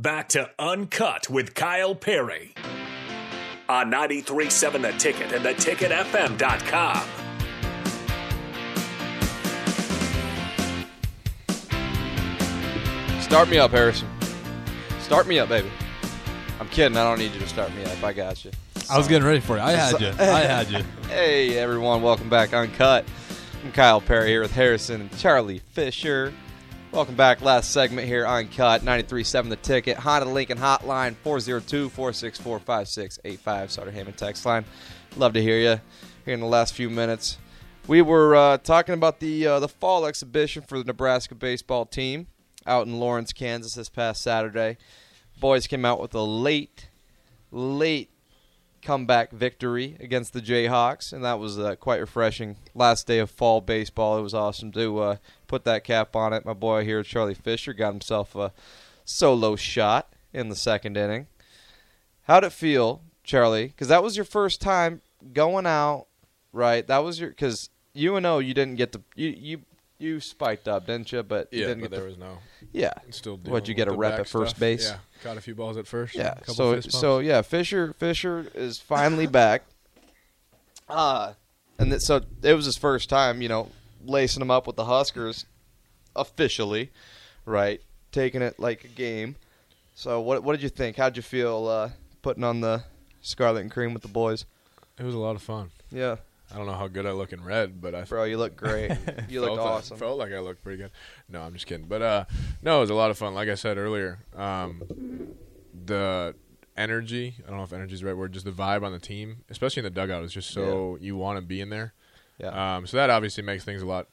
Back to Uncut with Kyle Perry on 93.7 The Ticket and theticketfm.com. Start me up, Harrison. Start me up, baby. I'm kidding. I don't need you to start me up. I got you. I was getting ready for you. I had you. I had you. Hey, everyone. Welcome back. Uncut. I'm Kyle Perry here with Harrison and Charlie Fisher. Welcome back. Last segment here. Uncut. 93.7 The Ticket. Honda Lincoln Hotline. 402-464-5685. Sutter Hammond text line. Love to hear you here in the last few minutes. We were uh, talking about the uh, the fall exhibition for the Nebraska baseball team out in Lawrence, Kansas this past Saturday. Boys came out with a late, late comeback victory against the Jayhawks, and that was uh, quite refreshing. Last day of fall baseball, it was awesome to uh, put that cap on it. My boy here, Charlie Fisher, got himself a solo shot in the second inning. How'd it feel, Charlie? Because that was your first time going out, right? That was your because UNO you didn't get to you you you spiked up, didn't you? But you Yeah, didn't but get there to, was no. yeah. Still. What'd you get a rep at first stuff. base? Yeah, caught a few balls at first. Yeah. couple So so yeah, Fisher Fisher is finally back. Uh and th- so it was his first time, you know, lacing him up with the Huskers officially, right? Taking it like a game. So what what did you think? How'd you feel uh, putting on the scarlet and cream with the boys? it was a lot of fun. Yeah, I don't know how good I look in red, but I bro, you look great. You look awesome. felt like I looked pretty good. No, I'm just kidding. But uh, no, it was a lot of fun. Like I said earlier, um, the energy. I don't know if energy is the right word. Just the vibe on the team, especially in the dugout, is just so you want to be in there. Yeah. Um, so that obviously makes things a lot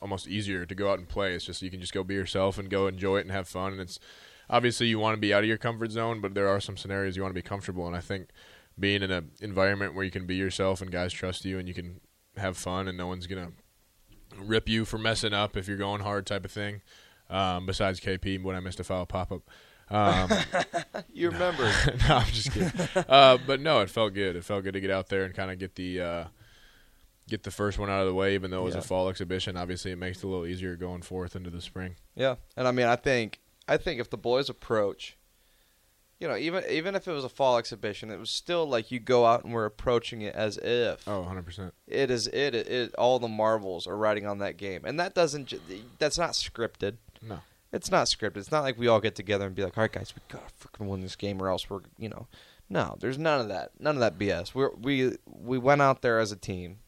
almost easier to go out and play. It's just you can just go be yourself and go enjoy it and have fun. And it's obviously you want to be out of your comfort zone, but there are some scenarios you want to be comfortable. And I think being in an environment where you can be yourself and guys trust you and you can have fun and no one's gonna rip you for messing up if you're going hard type of thing. Um, besides KP when I missed a foul pop up. Um, you remember? no, I'm just kidding. uh, but no, it felt good. It felt good to get out there and kind of get the uh, get the first one out of the way. Even though it was Yeah. a fall exhibition, obviously it makes it a little easier going forth into the spring. Yeah, and I mean, I think I think if the boys approach, you know, even even if it was a fall exhibition, it was still like you go out and we're approaching it as if Oh, 100 percent. it is it, it it all the marbles are riding on that game, and that doesn't that's not scripted. No. It's not scripted. It's not like we all get together and be like, "All right, guys, we gotta freaking win this game, or else we're you know." No, there's none of that. None of that BS. We we we went out there as a team,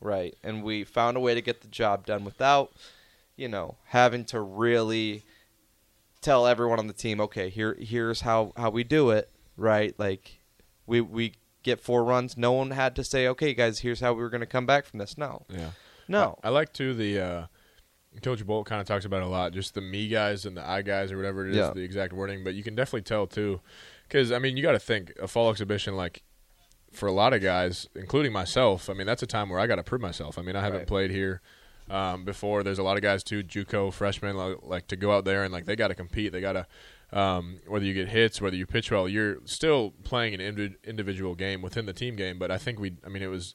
right, and we found a way to get the job done without, you know, having to really tell everyone on the team, okay, here here's how how we do it, right? Like, we we get four runs. No one had to say, okay, guys, here's how we were going to come back from this. No, Yeah. no. I, I like too the uh, Coach Bolt kind of talks about it a lot, just the me guys and the I guys or whatever it is, Yeah. the exact wording. But you can definitely tell too, because I mean, you got to think a fall exhibition like for a lot of guys, including myself. I mean, that's a time where I got to prove myself. I mean, I haven't Right. played here. Um, before there's a lot of guys too, JUCO freshmen, like, like to go out there and like they got to compete. They got to um, whether you get hits, whether you pitch well, you're still playing an indi- individual game within the team game. But I think we, I mean, it was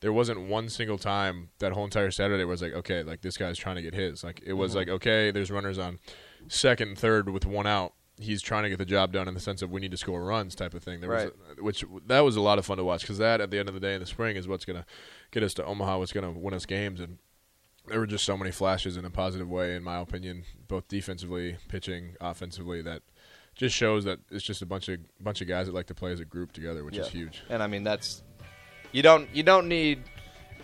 there wasn't one single time that whole entire Saturday was like, okay, like this guy's trying to get his. Like it was like, okay, there's runners on second, and third with one out. He's trying to get the job done in the sense of we need to score runs type of thing. There Right. was a, which that was a lot of fun to watch because that at the end of the day in the spring is what's gonna get us to Omaha, what's gonna win us games and. There were just so many flashes in a positive way, in my opinion, both defensively, pitching, offensively. That just shows that it's just a bunch of bunch of guys that like to play as a group together, which is huge. And I mean that's you don't you don't need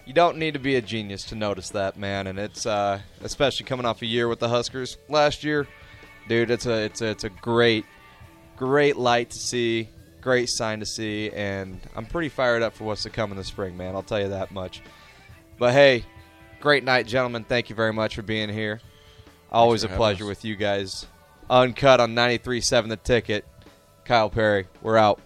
you don't need to be a genius to notice that, man. And it's uh, especially coming off a year with the Huskers last year, dude. It's a it's a it's a great great light to see, great sign to see, and I'm pretty fired up for what's to come in the spring, man. I'll tell you that much. But hey, great night, gentlemen. Thank you very much for being here. Always a pleasure us. with you guys. Uncut on 93.7 The Ticket. Kyle Perry, we're out.